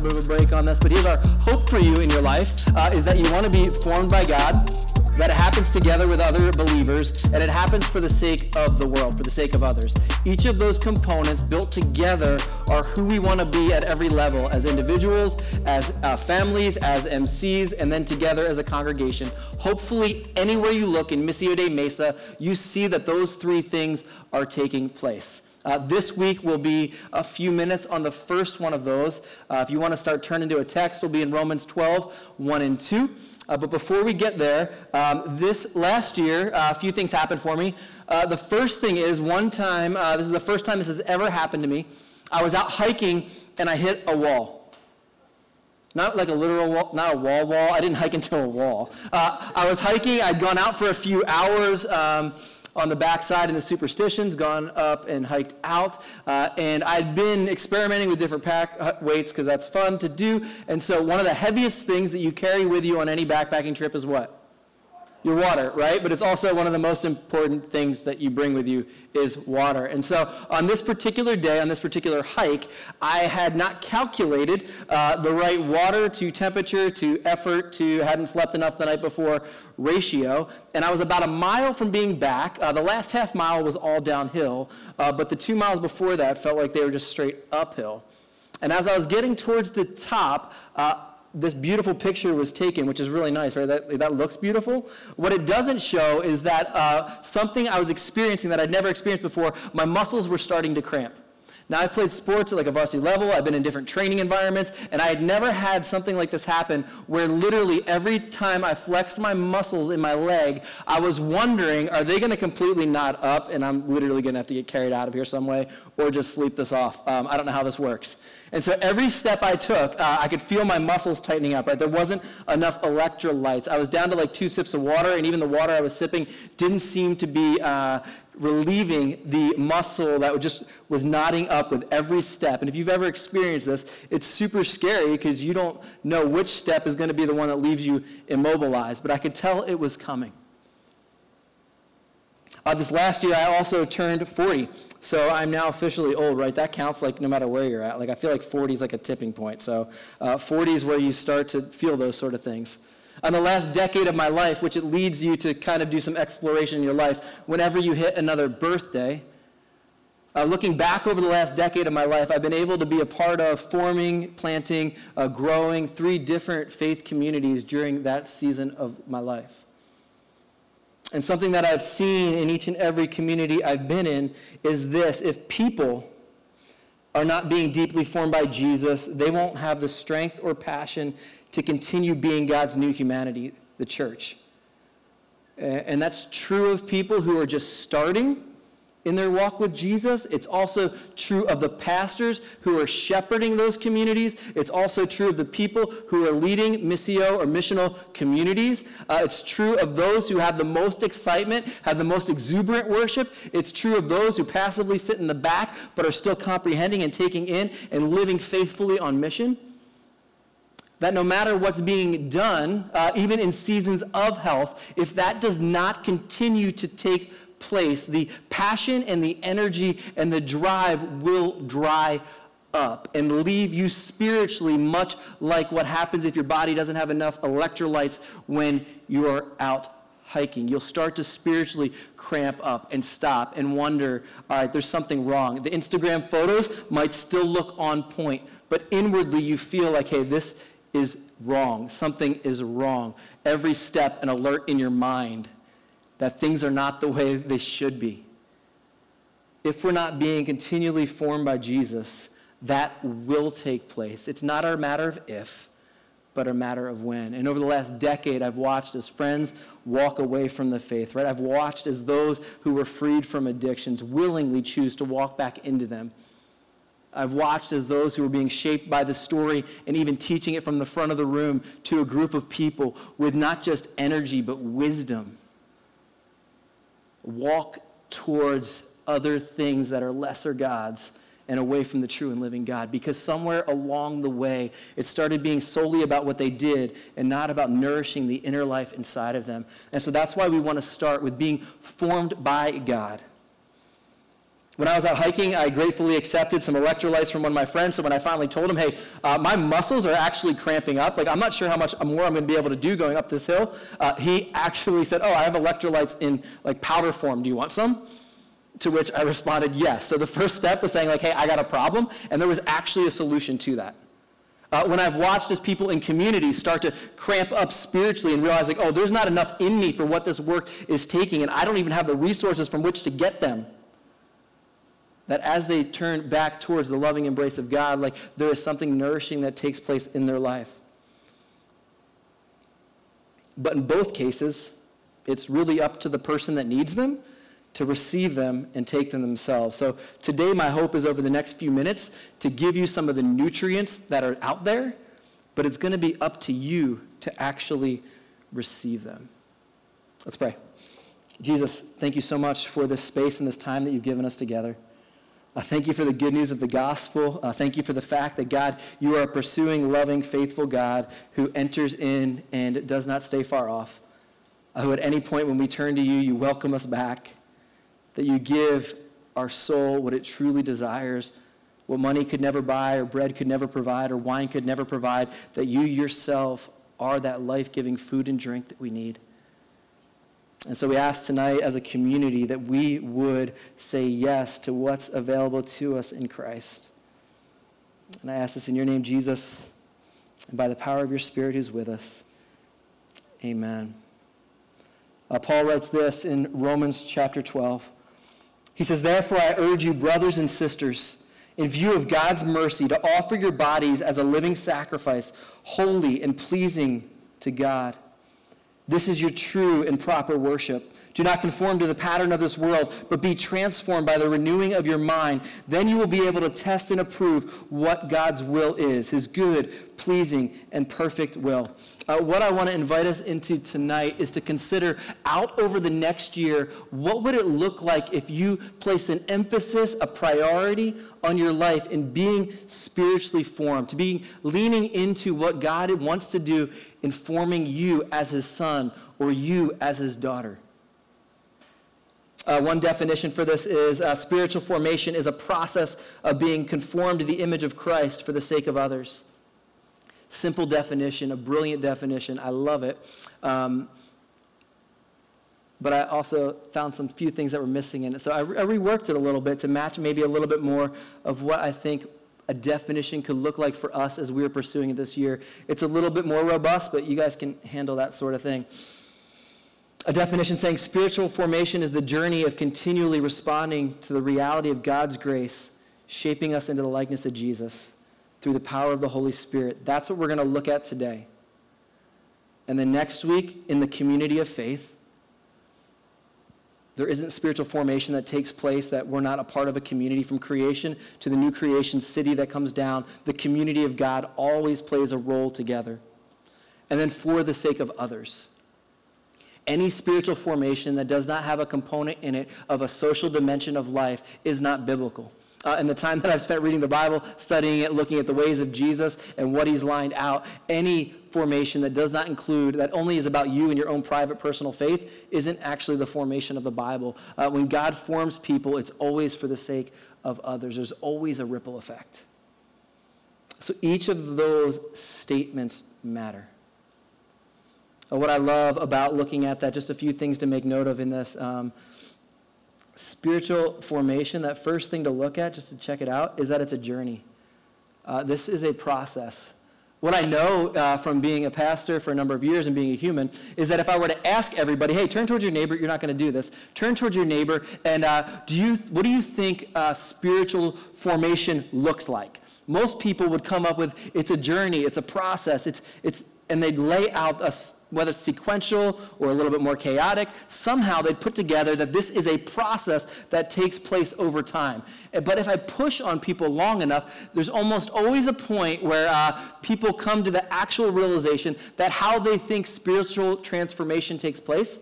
little bit of a break on this, but here's our hope for you in your life uh, is that you want to be formed by God, that it happens together with other believers, and it happens for the sake of the world, for the sake of others. Each of those components built together are who we want to be at every level as individuals, as uh, families, as MCs, and then together as a congregation. Hopefully, anywhere you look in Missio Dei Mesa, you see that those three things are taking place. Uh, this week will be a few minutes on the first one of those. Uh, if you want to start turning to a text, we'll be in Romans 12, 1 and 2. Uh, but before we get there, um, this last year, uh, a few things happened for me. Uh, the first thing is one time, uh, this is the first time this has ever happened to me. I was out hiking and I hit a wall. Not like a literal wall, not a wall wall. I didn't hike into a wall. I was hiking, I'd gone out for a few hours. Um, on the backside in the superstitions, gone up and hiked out. Uh, and I'd been experimenting with different pack uh, weights because that's fun to do. And so one of the heaviest things that you carry with you on any backpacking trip is what? Your water, right? But it's also one of the most important things that you bring with you is water. And so on this particular day, on this particular hike, I had not calculated uh, the right water to temperature to effort to hadn't slept enough the night before ratio. And I was about a mile from being back. Uh, the last half mile was all downhill, uh, but the two miles before that felt like they were just straight uphill. And as I was getting towards the top, uh, this beautiful picture was taken, which is really nice, right? That, that looks beautiful. What it doesn't show is that uh, something I was experiencing that I'd never experienced before, my muscles were starting to cramp. Now, I've played sports at like a varsity level, I've been in different training environments, and I had never had something like this happen where literally every time I flexed my muscles in my leg, I was wondering, are they going to completely knot up and I'm literally going to have to get carried out of here some way or just sleep this off? Um, I don't know how this works. And so every step I took, uh, I could feel my muscles tightening up, right? There wasn't enough electrolytes. I was down to like two sips of water, and even the water I was sipping didn't seem to be uh, relieving the muscle that just was knotting up with every step. And if you've ever experienced this, it's super scary because you don't know which step is going to be the one that leaves you immobilized. But I could tell it was coming. Uh, this last year, I also turned 40. So I'm now officially old, right? That counts like no matter where you're at. Like I feel like 40 is like a tipping point. So uh, 40 is where you start to feel those sort of things on the last decade of my life, which it leads you to kind of do some exploration in your life whenever you hit another birthday. Uh, looking back over the last decade of my life, I've been able to be a part of forming, planting, uh, growing three different faith communities during that season of my life. And something that I've seen in each and every community I've been in is this if people are not being deeply formed by Jesus, they won't have the strength or passion to continue being God's new humanity, the church. And that's true of people who are just starting in their walk with Jesus. It's also true of the pastors who are shepherding those communities. It's also true of the people who are leading missio or missional communities. Uh, it's true of those who have the most excitement, have the most exuberant worship. It's true of those who passively sit in the back but are still comprehending and taking in and living faithfully on mission that no matter what's being done, uh, even in seasons of health, if that does not continue to take place, the passion and the energy and the drive will dry up and leave you spiritually much like what happens if your body doesn't have enough electrolytes when you are out hiking. You'll start to spiritually cramp up and stop and wonder, all right, there's something wrong. The Instagram photos might still look on point, but inwardly you feel like, hey, this is wrong. Something is wrong. Every step, an alert in your mind that things are not the way they should be. If we're not being continually formed by Jesus, that will take place. It's not a matter of if, but a matter of when. And over the last decade, I've watched as friends walk away from the faith, right? I've watched as those who were freed from addictions willingly choose to walk back into them. I've watched as those who are being shaped by the story and even teaching it from the front of the room to a group of people with not just energy but wisdom walk towards other things that are lesser gods and away from the true and living God. Because somewhere along the way, it started being solely about what they did and not about nourishing the inner life inside of them. And so that's why we want to start with being formed by God. When I was out hiking, I gratefully accepted some electrolytes from one of my friends. So when I finally told him, hey, uh, my muscles are actually cramping up, like I'm not sure how much more I'm going to be able to do going up this hill, uh, he actually said, oh, I have electrolytes in like powder form. Do you want some? To which I responded, yes. So the first step was saying, like, hey, I got a problem. And there was actually a solution to that. Uh, when I've watched as people in communities start to cramp up spiritually and realize, like, oh, there's not enough in me for what this work is taking, and I don't even have the resources from which to get them that as they turn back towards the loving embrace of God, like there is something nourishing that takes place in their life. But in both cases, it's really up to the person that needs them to receive them and take them themselves. So today, my hope is over the next few minutes to give you some of the nutrients that are out there, but it's going to be up to you to actually receive them. Let's pray. Jesus, thank you so much for this space and this time that you've given us together. Uh, thank you for the good news of the gospel. Uh, thank you for the fact that, God, you are a pursuing, loving, faithful God who enters in and does not stay far off. Who at any point when we turn to you, you welcome us back, that you give our soul what it truly desires, what money could never buy, or bread could never provide, or wine could never provide, that you yourself are that life giving food and drink that we need. And so we ask tonight as a community that we would say yes to what's available to us in Christ. And I ask this in your name, Jesus, and by the power of your Spirit who's with us. Amen. Uh, Paul writes this in Romans chapter 12. He says, Therefore, I urge you, brothers and sisters, in view of God's mercy, to offer your bodies as a living sacrifice, holy and pleasing to God. This is your true and proper worship. Do not conform to the pattern of this world, but be transformed by the renewing of your mind. Then you will be able to test and approve what God's will is, his good, pleasing, and perfect will. Uh, what I want to invite us into tonight is to consider out over the next year what would it look like if you place an emphasis, a priority on your life in being spiritually formed, to being leaning into what God wants to do in forming you as his son or you as his daughter. Uh, one definition for this is uh, spiritual formation is a process of being conformed to the image of Christ for the sake of others. Simple definition, a brilliant definition. I love it. Um, but I also found some few things that were missing in it. So I, re- I reworked it a little bit to match maybe a little bit more of what I think a definition could look like for us as we are pursuing it this year. It's a little bit more robust, but you guys can handle that sort of thing. A definition saying spiritual formation is the journey of continually responding to the reality of God's grace, shaping us into the likeness of Jesus through the power of the Holy Spirit. That's what we're going to look at today. And then next week, in the community of faith, there isn't spiritual formation that takes place that we're not a part of a community from creation to the new creation city that comes down. The community of God always plays a role together. And then for the sake of others. Any spiritual formation that does not have a component in it of a social dimension of life is not biblical. Uh, in the time that I've spent reading the Bible, studying it, looking at the ways of Jesus and what he's lined out, any formation that does not include, that only is about you and your own private personal faith, isn't actually the formation of the Bible. Uh, when God forms people, it's always for the sake of others, there's always a ripple effect. So each of those statements matter. Uh, what I love about looking at that, just a few things to make note of in this. Um, spiritual formation, that first thing to look at, just to check it out, is that it's a journey. Uh, this is a process. What I know uh, from being a pastor for a number of years and being a human is that if I were to ask everybody, hey, turn towards your neighbor, you're not going to do this. Turn towards your neighbor, and uh, do you, what do you think uh, spiritual formation looks like? Most people would come up with it's a journey, it's a process, it's, it's, and they'd lay out a whether it's sequential or a little bit more chaotic, somehow they put together that this is a process that takes place over time. But if I push on people long enough, there's almost always a point where uh, people come to the actual realization that how they think spiritual transformation takes place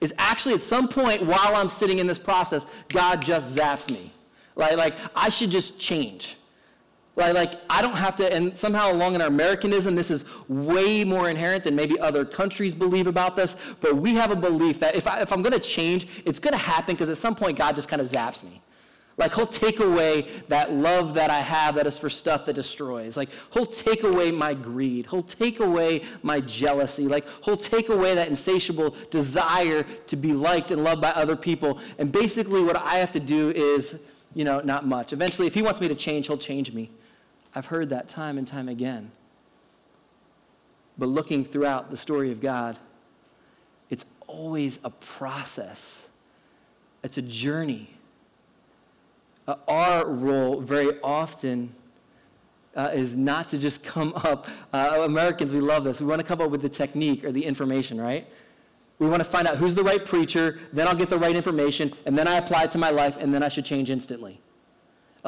is actually at some point while I'm sitting in this process, God just zaps me. Like, like I should just change. Like, like, I don't have to, and somehow along in our Americanism, this is way more inherent than maybe other countries believe about this, but we have a belief that if, I, if I'm going to change, it's going to happen because at some point God just kind of zaps me. Like, he'll take away that love that I have that is for stuff that destroys. Like, he'll take away my greed. He'll take away my jealousy. Like, he'll take away that insatiable desire to be liked and loved by other people. And basically, what I have to do is, you know, not much. Eventually, if he wants me to change, he'll change me. I've heard that time and time again. But looking throughout the story of God, it's always a process, it's a journey uh, our role very often uh, is not to just come up. Uh, Americans, we love this. We want to come up with the technique or the information, right? We want to find out who's the right preacher, then I'll get the right information, and then I apply it to my life, and then I should change instantly.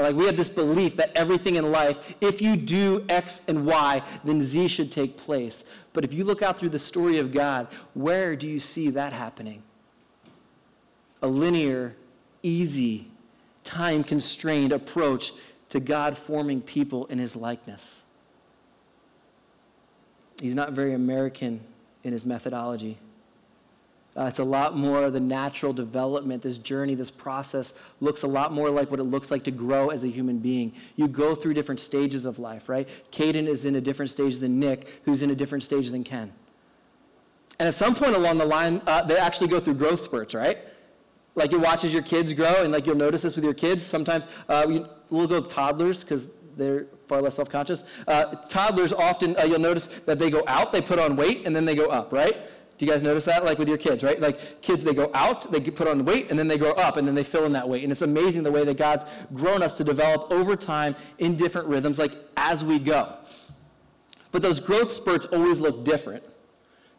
Like we have this belief that everything in life, if you do X and Y, then Z should take place. But if you look out through the story of God, where do you see that happening? A linear, easy, time constrained approach to God forming people in his likeness. He's not very American in his methodology. Uh, it's a lot more the natural development, this journey, this process looks a lot more like what it looks like to grow as a human being. You go through different stages of life, right? Caden is in a different stage than Nick, who's in a different stage than Ken. And at some point along the line, uh, they actually go through growth spurts, right? Like you watch as your kids grow, and like you'll notice this with your kids. Sometimes uh, we, will go with toddlers because they're far less self-conscious. Uh, toddlers often, uh, you'll notice that they go out, they put on weight, and then they go up, right? Do you guys notice that? Like with your kids, right? Like kids, they go out, they put on weight, and then they go up, and then they fill in that weight. And it's amazing the way that God's grown us to develop over time in different rhythms, like as we go. But those growth spurts always look different.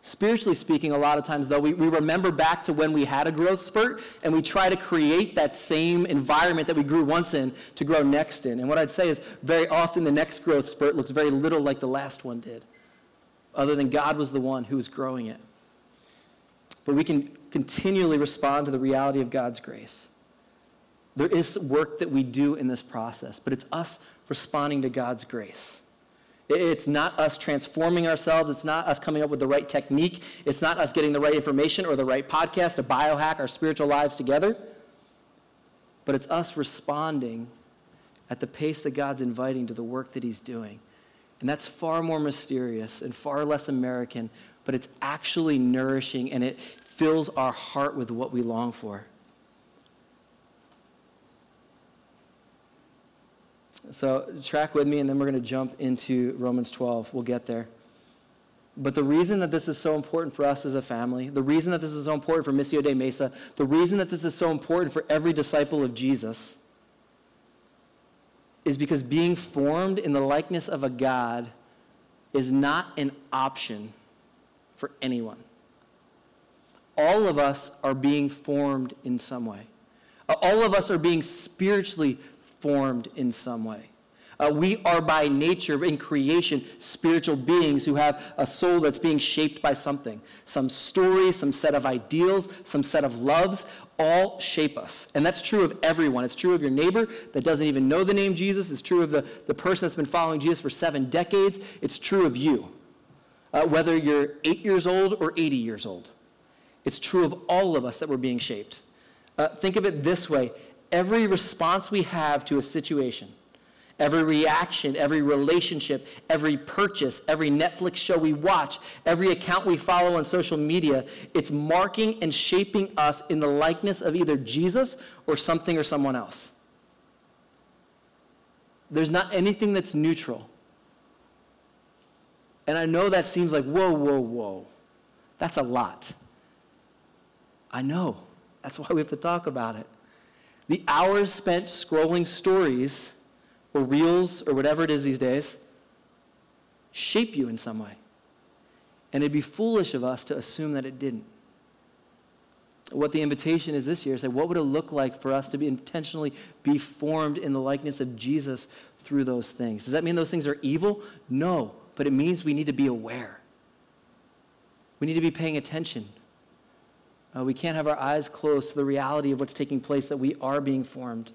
Spiritually speaking, a lot of times, though, we, we remember back to when we had a growth spurt and we try to create that same environment that we grew once in to grow next in. And what I'd say is very often the next growth spurt looks very little like the last one did, other than God was the one who was growing it. But we can continually respond to the reality of God's grace. There is work that we do in this process, but it's us responding to God's grace. It's not us transforming ourselves. It's not us coming up with the right technique. It's not us getting the right information or the right podcast to biohack our spiritual lives together. But it's us responding at the pace that God's inviting to the work that He's doing. And that's far more mysterious and far less American, but it's actually nourishing and it fills our heart with what we long for. So, track with me, and then we're going to jump into Romans 12. We'll get there. But the reason that this is so important for us as a family, the reason that this is so important for Missio Dei Mesa, the reason that this is so important for every disciple of Jesus is because being formed in the likeness of a God is not an option for anyone. All of us are being formed in some way. All of us are being spiritually formed in some way. Uh, we are by nature, in creation, spiritual beings who have a soul that's being shaped by something. Some story, some set of ideals, some set of loves, all shape us. And that's true of everyone. It's true of your neighbor that doesn't even know the name Jesus. It's true of the, the person that's been following Jesus for seven decades. It's true of you, uh, whether you're eight years old or 80 years old. It's true of all of us that we're being shaped. Uh, think of it this way every response we have to a situation, every reaction, every relationship, every purchase, every Netflix show we watch, every account we follow on social media, it's marking and shaping us in the likeness of either Jesus or something or someone else. There's not anything that's neutral. And I know that seems like, whoa, whoa, whoa. That's a lot. I know. That's why we have to talk about it. The hours spent scrolling stories or reels or whatever it is these days shape you in some way. And it'd be foolish of us to assume that it didn't. What the invitation is this year is that what would it look like for us to be intentionally be formed in the likeness of Jesus through those things? Does that mean those things are evil? No, but it means we need to be aware. We need to be paying attention. Uh, we can't have our eyes closed to the reality of what's taking place, that we are being formed.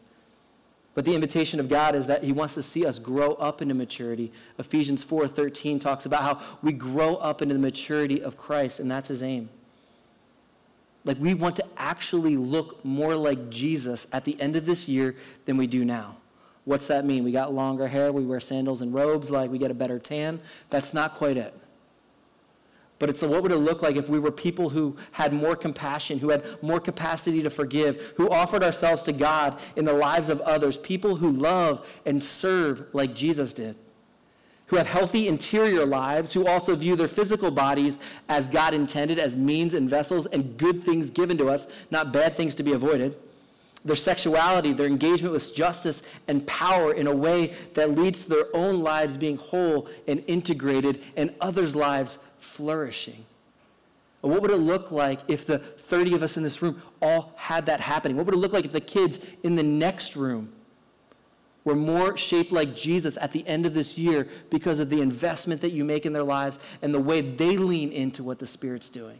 But the invitation of God is that He wants to see us grow up into maturity. Ephesians 4:13 talks about how we grow up into the maturity of Christ, and that's His aim. Like, we want to actually look more like Jesus at the end of this year than we do now. What's that mean? We got longer hair, we wear sandals and robes, like we get a better tan? That's not quite it. But it's what would it look like if we were people who had more compassion, who had more capacity to forgive, who offered ourselves to God in the lives of others, people who love and serve like Jesus did, who have healthy interior lives, who also view their physical bodies as God intended, as means and vessels and good things given to us, not bad things to be avoided their sexuality, their engagement with justice and power in a way that leads to their own lives being whole and integrated and others' lives flourishing. What would it look like if the 30 of us in this room all had that happening? What would it look like if the kids in the next room were more shaped like Jesus at the end of this year because of the investment that you make in their lives and the way they lean into what the Spirit's doing?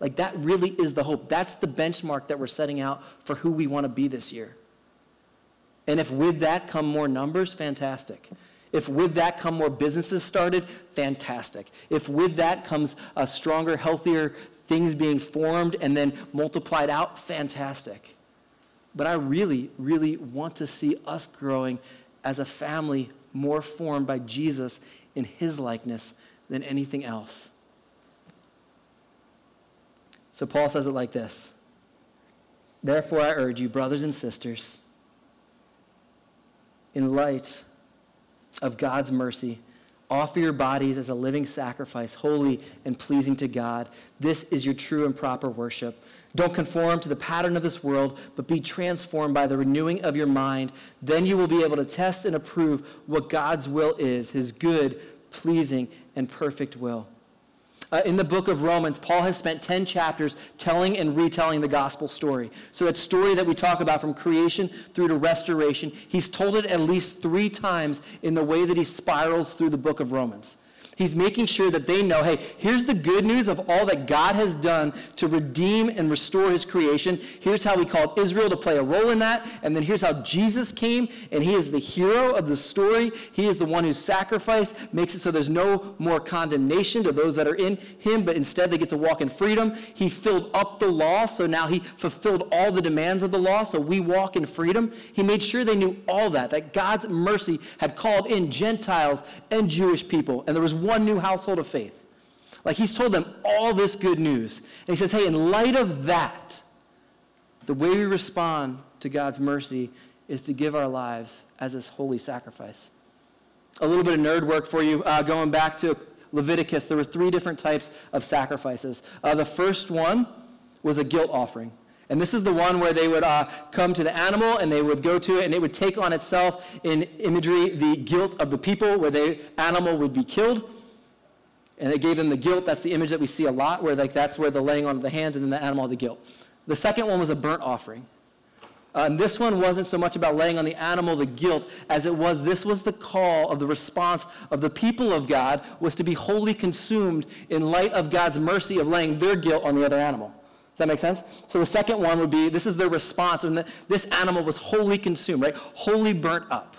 Like, that really is the hope. That's the benchmark that we're setting out for who we want to be this year. And if with that come more numbers, fantastic. If with that come more businesses started, fantastic. If with that comes a stronger, healthier things being formed and then multiplied out, fantastic. But I really, really want to see us growing as a family more formed by Jesus in his likeness than anything else. So Paul says it like this Therefore, I urge you, brothers and sisters, in light of God's mercy, offer your bodies as a living sacrifice, holy and pleasing to God. This is your true and proper worship. Don't conform to the pattern of this world, but be transformed by the renewing of your mind. Then you will be able to test and approve what God's will is, his good, pleasing, and perfect will. Uh, in the book of Romans, Paul has spent 10 chapters telling and retelling the gospel story. So, that story that we talk about from creation through to restoration, he's told it at least three times in the way that he spirals through the book of Romans. He's making sure that they know hey, here's the good news of all that God has done to redeem and restore his creation. Here's how we called Israel to play a role in that. And then here's how Jesus came, and he is the hero of the story. He is the one who sacrificed, makes it so there's no more condemnation to those that are in him, but instead they get to walk in freedom. He filled up the law, so now he fulfilled all the demands of the law, so we walk in freedom. He made sure they knew all that, that God's mercy had called in Gentiles and Jewish people. And there was one new household of faith. Like he's told them all this good news. And he says, hey, in light of that, the way we respond to God's mercy is to give our lives as this holy sacrifice. A little bit of nerd work for you. Uh, going back to Leviticus, there were three different types of sacrifices. Uh, the first one was a guilt offering. And this is the one where they would uh, come to the animal and they would go to it and it would take on itself in imagery the guilt of the people where the animal would be killed and they gave them the guilt. That's the image that we see a lot, where like that's where the laying on of the hands and then the animal had the guilt. The second one was a burnt offering. Uh, and this one wasn't so much about laying on the animal the guilt as it was this was the call of the response of the people of God was to be wholly consumed in light of God's mercy of laying their guilt on the other animal. Does that make sense? So the second one would be this is their response when the, this animal was wholly consumed, right? Wholly burnt up.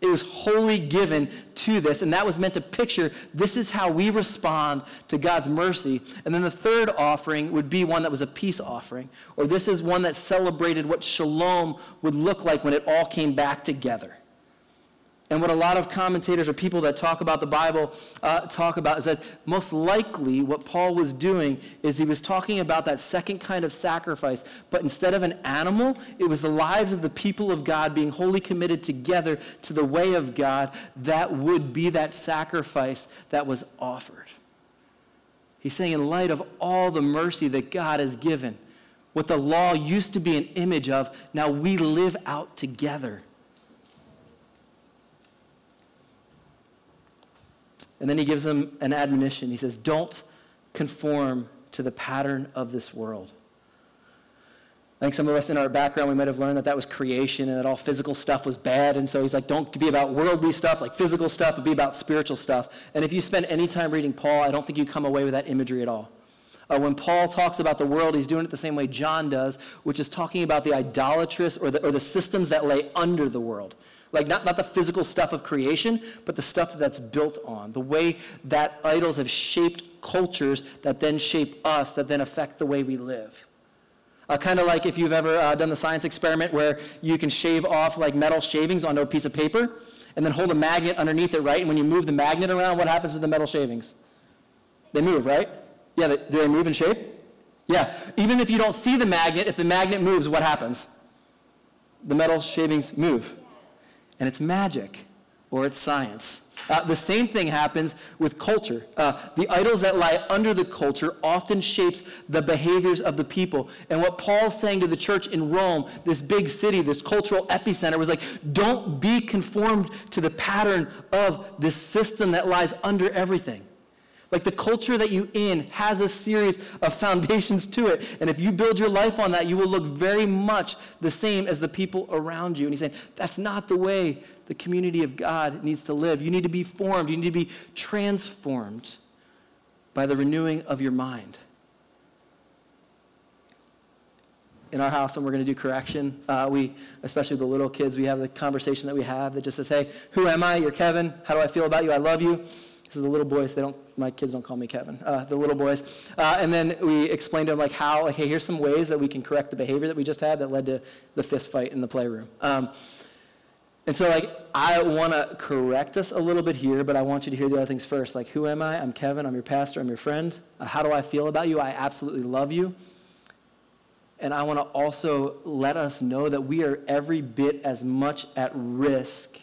It was wholly given to this, and that was meant to picture this is how we respond to God's mercy. And then the third offering would be one that was a peace offering, or this is one that celebrated what shalom would look like when it all came back together. And what a lot of commentators or people that talk about the Bible uh, talk about is that most likely what Paul was doing is he was talking about that second kind of sacrifice, but instead of an animal, it was the lives of the people of God being wholly committed together to the way of God that would be that sacrifice that was offered. He's saying, in light of all the mercy that God has given, what the law used to be an image of, now we live out together And then he gives them an admonition. He says, Don't conform to the pattern of this world. I think some of us in our background, we might have learned that that was creation and that all physical stuff was bad. And so he's like, don't be about worldly stuff, like physical stuff, but be about spiritual stuff. And if you spend any time reading Paul, I don't think you come away with that imagery at all. Uh, when Paul talks about the world, he's doing it the same way John does, which is talking about the idolatrous or the, or the systems that lay under the world. Like, not, not the physical stuff of creation, but the stuff that's built on. The way that idols have shaped cultures that then shape us, that then affect the way we live. Uh, kind of like if you've ever uh, done the science experiment where you can shave off like metal shavings onto a piece of paper and then hold a magnet underneath it, right? And when you move the magnet around, what happens to the metal shavings? They move, right? Yeah, they, do they move in shape? Yeah. Even if you don't see the magnet, if the magnet moves, what happens? The metal shavings move. And it's magic or it's science. Uh, the same thing happens with culture. Uh, the idols that lie under the culture often shapes the behaviors of the people. And what Paul's saying to the church in Rome, this big city, this cultural epicenter, was like, don't be conformed to the pattern of this system that lies under everything. Like the culture that you in has a series of foundations to it. And if you build your life on that, you will look very much the same as the people around you. And he's saying, that's not the way the community of God needs to live. You need to be formed, you need to be transformed by the renewing of your mind. In our house, when we're going to do correction, uh, we, especially with the little kids, we have the conversation that we have that just says, Hey, who am I? You're Kevin. How do I feel about you? I love you. Is the little boys. They don't. My kids don't call me Kevin. Uh, the little boys. Uh, and then we explained to them like how. Like, hey, here's some ways that we can correct the behavior that we just had that led to the fist fight in the playroom. Um, and so, like, I want to correct us a little bit here, but I want you to hear the other things first. Like, who am I? I'm Kevin. I'm your pastor. I'm your friend. Uh, how do I feel about you? I absolutely love you. And I want to also let us know that we are every bit as much at risk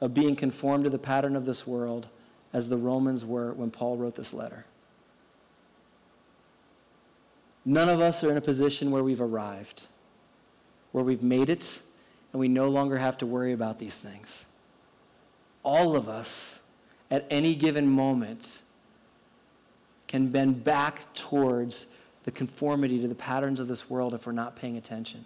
of being conformed to the pattern of this world as the Romans were when Paul wrote this letter. None of us are in a position where we've arrived, where we've made it and we no longer have to worry about these things. All of us, at any given moment, can bend back towards the conformity to the patterns of this world if we're not paying attention.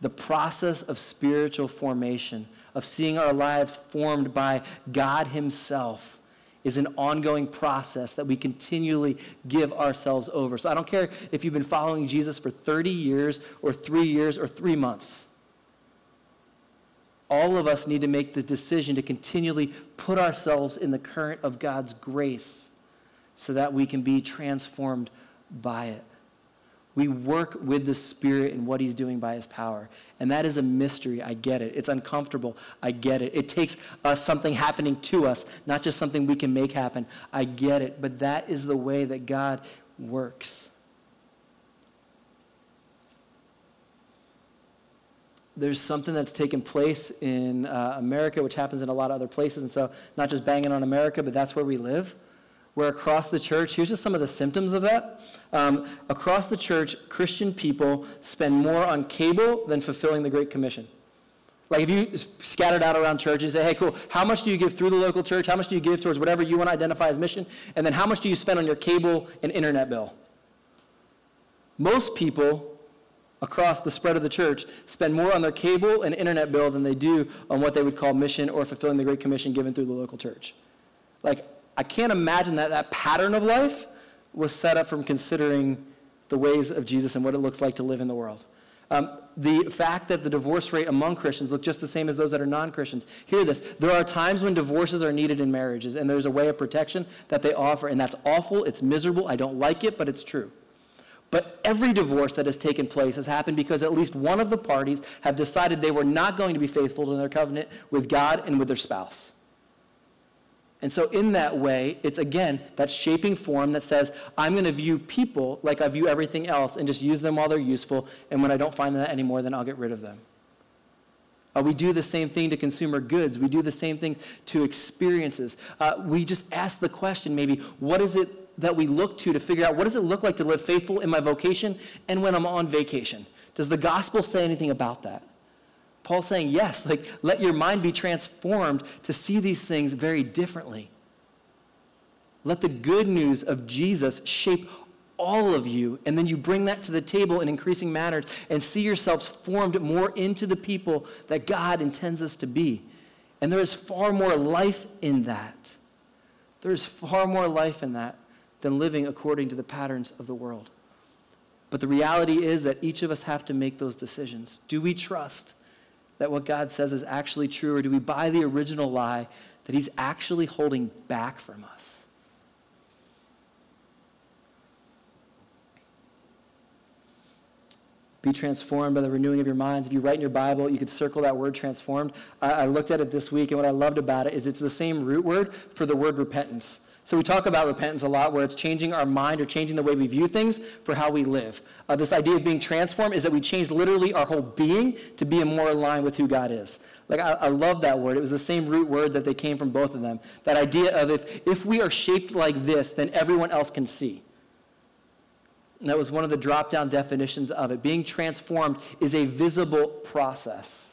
The process of spiritual formation, of seeing our lives formed by God Himself, is an ongoing process that we continually give ourselves over. So I don't care if you've been following Jesus for 30 years or three years or three months all of us need to make the decision to continually put ourselves in the current of God's grace so that we can be transformed by it. We work with the Spirit and what He's doing by His power. And that is a mystery. I get it. It's uncomfortable. I get it. It takes us something happening to us, not just something we can make happen. I get it. But that is the way that God works. there's something that's taken place in uh, America, which happens in a lot of other places. And so, not just banging on America, but that's where we live. Where across the church, here's just some of the symptoms of that. Um, across the church, Christian people spend more on cable than fulfilling the Great Commission. Like if you scattered out around church and say, hey, cool, how much do you give through the local church? How much do you give towards whatever you want to identify as mission? And then how much do you spend on your cable and internet bill? Most people across the spread of the church spend more on their cable and internet bill than they do on what they would call mission or fulfilling the Great Commission given through the local church. Like, I can't imagine that that pattern of life was set up from considering the ways of Jesus and what it looks like to live in the world. Um, the fact that the divorce rate among Christians look just the same as those that are non Christians. Hear this. There are times when divorces are needed in marriages, and there's a way of protection that they offer, and that's awful. It's miserable. I don't like it, but it's true. But every divorce that has taken place has happened because at least one of the parties have decided they were not going to be faithful to their covenant with God and with their spouse. And so, in that way, it's again that shaping form that says, I'm going to view people like I view everything else and just use them while they're useful. And when I don't find that anymore, then I'll get rid of them. Uh, we do the same thing to consumer goods. We do the same thing to experiences. Uh, we just ask the question maybe, what is it that we look to to figure out what does it look like to live faithful in my vocation and when I'm on vacation? Does the gospel say anything about that? Paul's saying, yes, like let your mind be transformed to see these things very differently. Let the good news of Jesus shape all of you, and then you bring that to the table in increasing manners and see yourselves formed more into the people that God intends us to be. And there is far more life in that. There is far more life in that than living according to the patterns of the world. But the reality is that each of us have to make those decisions. Do we trust that what God says is actually true, or do we buy the original lie that He's actually holding back from us? be transformed by the renewing of your minds. If you write in your Bible, you could circle that word transformed. I, I looked at it this week, and what I loved about it is it's the same root word for the word repentance. So we talk about repentance a lot, where it's changing our mind or changing the way we view things for how we live. Uh, this idea of being transformed is that we change literally our whole being to be more line with who God is. Like I, I love that word. It was the same root word that they came from both of them. That idea of if if we are shaped like this, then everyone else can see. And that was one of the drop down definitions of it. Being transformed is a visible process.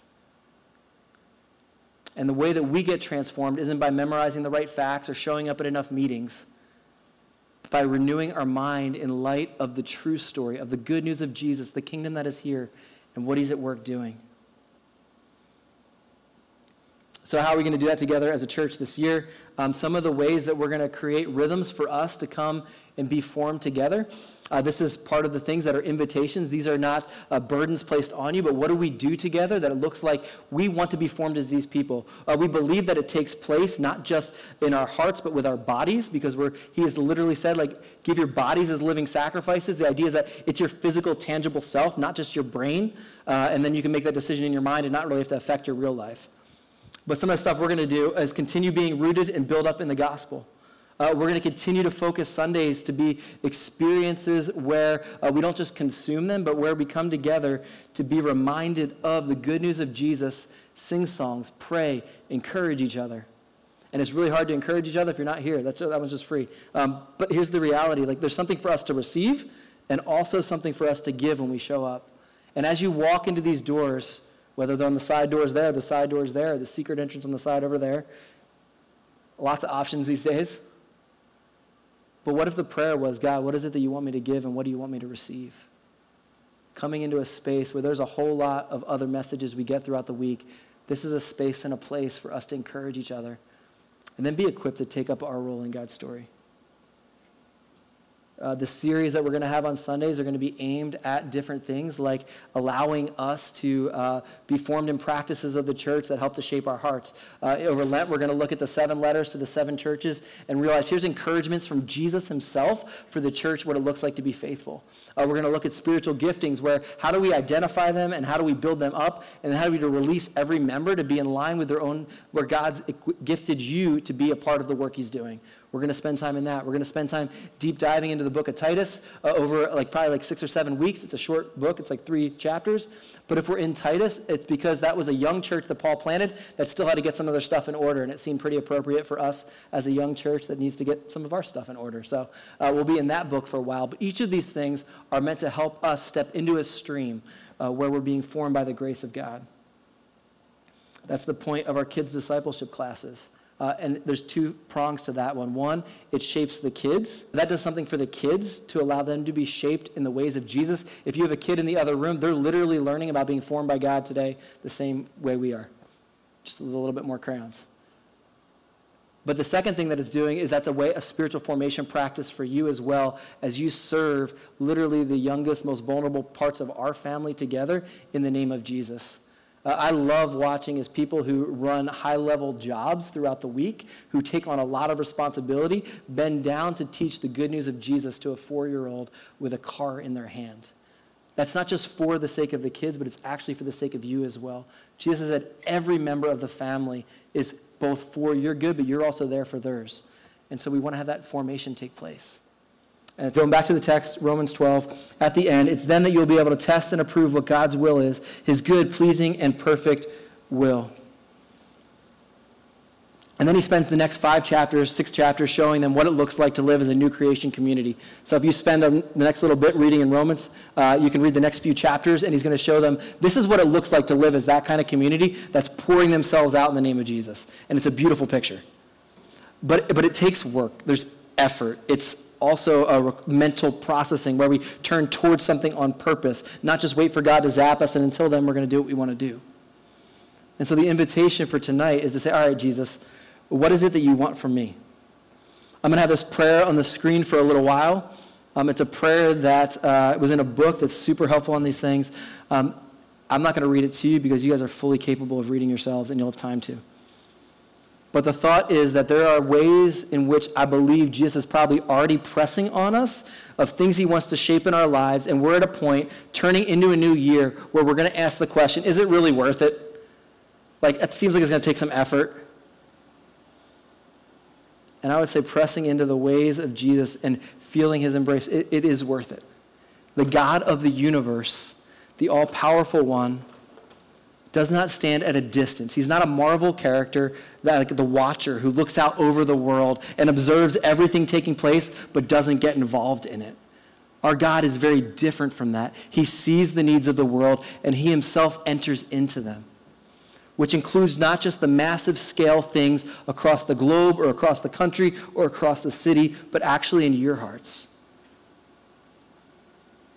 And the way that we get transformed isn't by memorizing the right facts or showing up at enough meetings, but by renewing our mind in light of the true story, of the good news of Jesus, the kingdom that is here, and what he's at work doing. So, how are we going to do that together as a church this year? Um, some of the ways that we're going to create rhythms for us to come and be formed together. Uh, this is part of the things that are invitations. These are not uh, burdens placed on you, but what do we do together that it looks like we want to be formed as these people? Uh, we believe that it takes place not just in our hearts, but with our bodies, because we're, he has literally said, like, give your bodies as living sacrifices. The idea is that it's your physical, tangible self, not just your brain, uh, and then you can make that decision in your mind and not really have to affect your real life. But some of the stuff we're going to do is continue being rooted and built up in the gospel. Uh, we're going to continue to focus Sundays to be experiences where uh, we don't just consume them, but where we come together to be reminded of the good news of Jesus, sing songs, pray, encourage each other. And it's really hard to encourage each other if you're not here. That's, that one's just free. Um, but here's the reality like, there's something for us to receive and also something for us to give when we show up. And as you walk into these doors, whether they're on the side doors there, the side doors there, the secret entrance on the side over there. Lots of options these days. But what if the prayer was, God, what is it that you want me to give and what do you want me to receive? Coming into a space where there's a whole lot of other messages we get throughout the week, this is a space and a place for us to encourage each other and then be equipped to take up our role in God's story. Uh, the series that we're going to have on Sundays are going to be aimed at different things, like allowing us to uh, be formed in practices of the church that help to shape our hearts. Uh, over Lent, we're going to look at the seven letters to the seven churches and realize here's encouragements from Jesus himself for the church, what it looks like to be faithful. Uh, we're going to look at spiritual giftings, where how do we identify them and how do we build them up, and how do we release every member to be in line with their own, where God's gifted you to be a part of the work He's doing. We're going to spend time in that. We're going to spend time deep diving into the book of Titus uh, over like probably like six or seven weeks. It's a short book. It's like three chapters. But if we're in Titus, it's because that was a young church that Paul planted that still had to get some of their stuff in order, and it seemed pretty appropriate for us as a young church that needs to get some of our stuff in order. So uh, we'll be in that book for a while. But each of these things are meant to help us step into a stream uh, where we're being formed by the grace of God. That's the point of our kids' discipleship classes. Uh, and there's two prongs to that one. One, it shapes the kids. That does something for the kids to allow them to be shaped in the ways of Jesus. If you have a kid in the other room, they're literally learning about being formed by God today the same way we are, just a little bit more crayons. But the second thing that it's doing is that's a way, a spiritual formation practice for you as well as you serve literally the youngest, most vulnerable parts of our family together in the name of Jesus. Uh, I love watching as people who run high level jobs throughout the week, who take on a lot of responsibility, bend down to teach the good news of Jesus to a four year old with a car in their hand. That's not just for the sake of the kids, but it's actually for the sake of you as well. Jesus said every member of the family is both for your good, but you're also there for theirs. And so we want to have that formation take place. And going back to the text, Romans 12, at the end, it's then that you'll be able to test and approve what God's will is, his good, pleasing, and perfect will. And then he spends the next five chapters, six chapters, showing them what it looks like to live as a new creation community. So if you spend the next little bit reading in Romans, uh, you can read the next few chapters, and he's going to show them this is what it looks like to live as that kind of community that's pouring themselves out in the name of Jesus. And it's a beautiful picture. But, but it takes work, there's effort, it's also a mental processing where we turn towards something on purpose, not just wait for God to zap us, and until then, we're going to do what we want to do. And so the invitation for tonight is to say, All right, Jesus, what is it that you want from me? I'm going to have this prayer on the screen for a little while. Um, it's a prayer that uh, was in a book that's super helpful on these things. Um, I'm not going to read it to you because you guys are fully capable of reading yourselves and you'll have time to. But the thought is that there are ways in which I believe Jesus is probably already pressing on us of things he wants to shape in our lives. And we're at a point turning into a new year where we're going to ask the question is it really worth it? Like, it seems like it's going to take some effort. And I would say pressing into the ways of Jesus and feeling his embrace, it, it is worth it. The God of the universe, the all powerful one, does not stand at a distance. He's not a Marvel character, like the watcher who looks out over the world and observes everything taking place but doesn't get involved in it. Our God is very different from that. He sees the needs of the world and he himself enters into them, which includes not just the massive scale things across the globe or across the country or across the city, but actually in your hearts.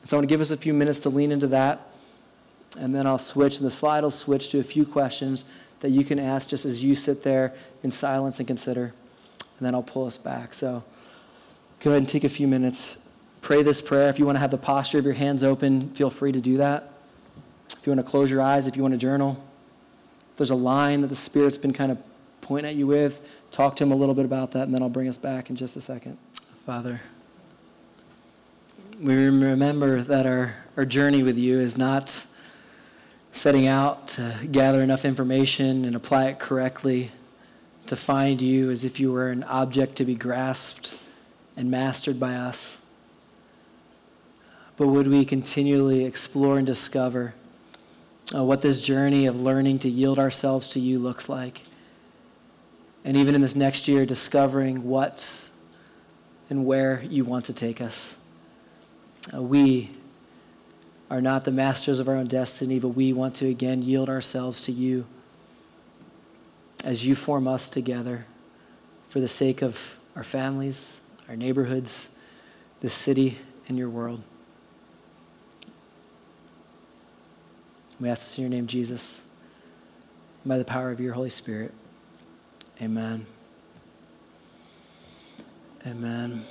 So I want to give us a few minutes to lean into that and then I'll switch, and the slide will switch to a few questions that you can ask just as you sit there in silence and consider. And then I'll pull us back. So go ahead and take a few minutes. Pray this prayer. If you want to have the posture of your hands open, feel free to do that. If you want to close your eyes, if you want to journal, if there's a line that the Spirit's been kind of pointing at you with, talk to Him a little bit about that, and then I'll bring us back in just a second. Father, we remember that our, our journey with you is not setting out to gather enough information and apply it correctly to find you as if you were an object to be grasped and mastered by us. But would we continually explore and discover uh, what this journey of learning to yield ourselves to you looks like? And even in this next year, discovering what and where you want to take us. Uh, we are not the masters of our own destiny, but we want to again yield ourselves to you as you form us together for the sake of our families, our neighborhoods, this city, and your world. We ask this in your name, Jesus, by the power of your Holy Spirit. Amen. Amen.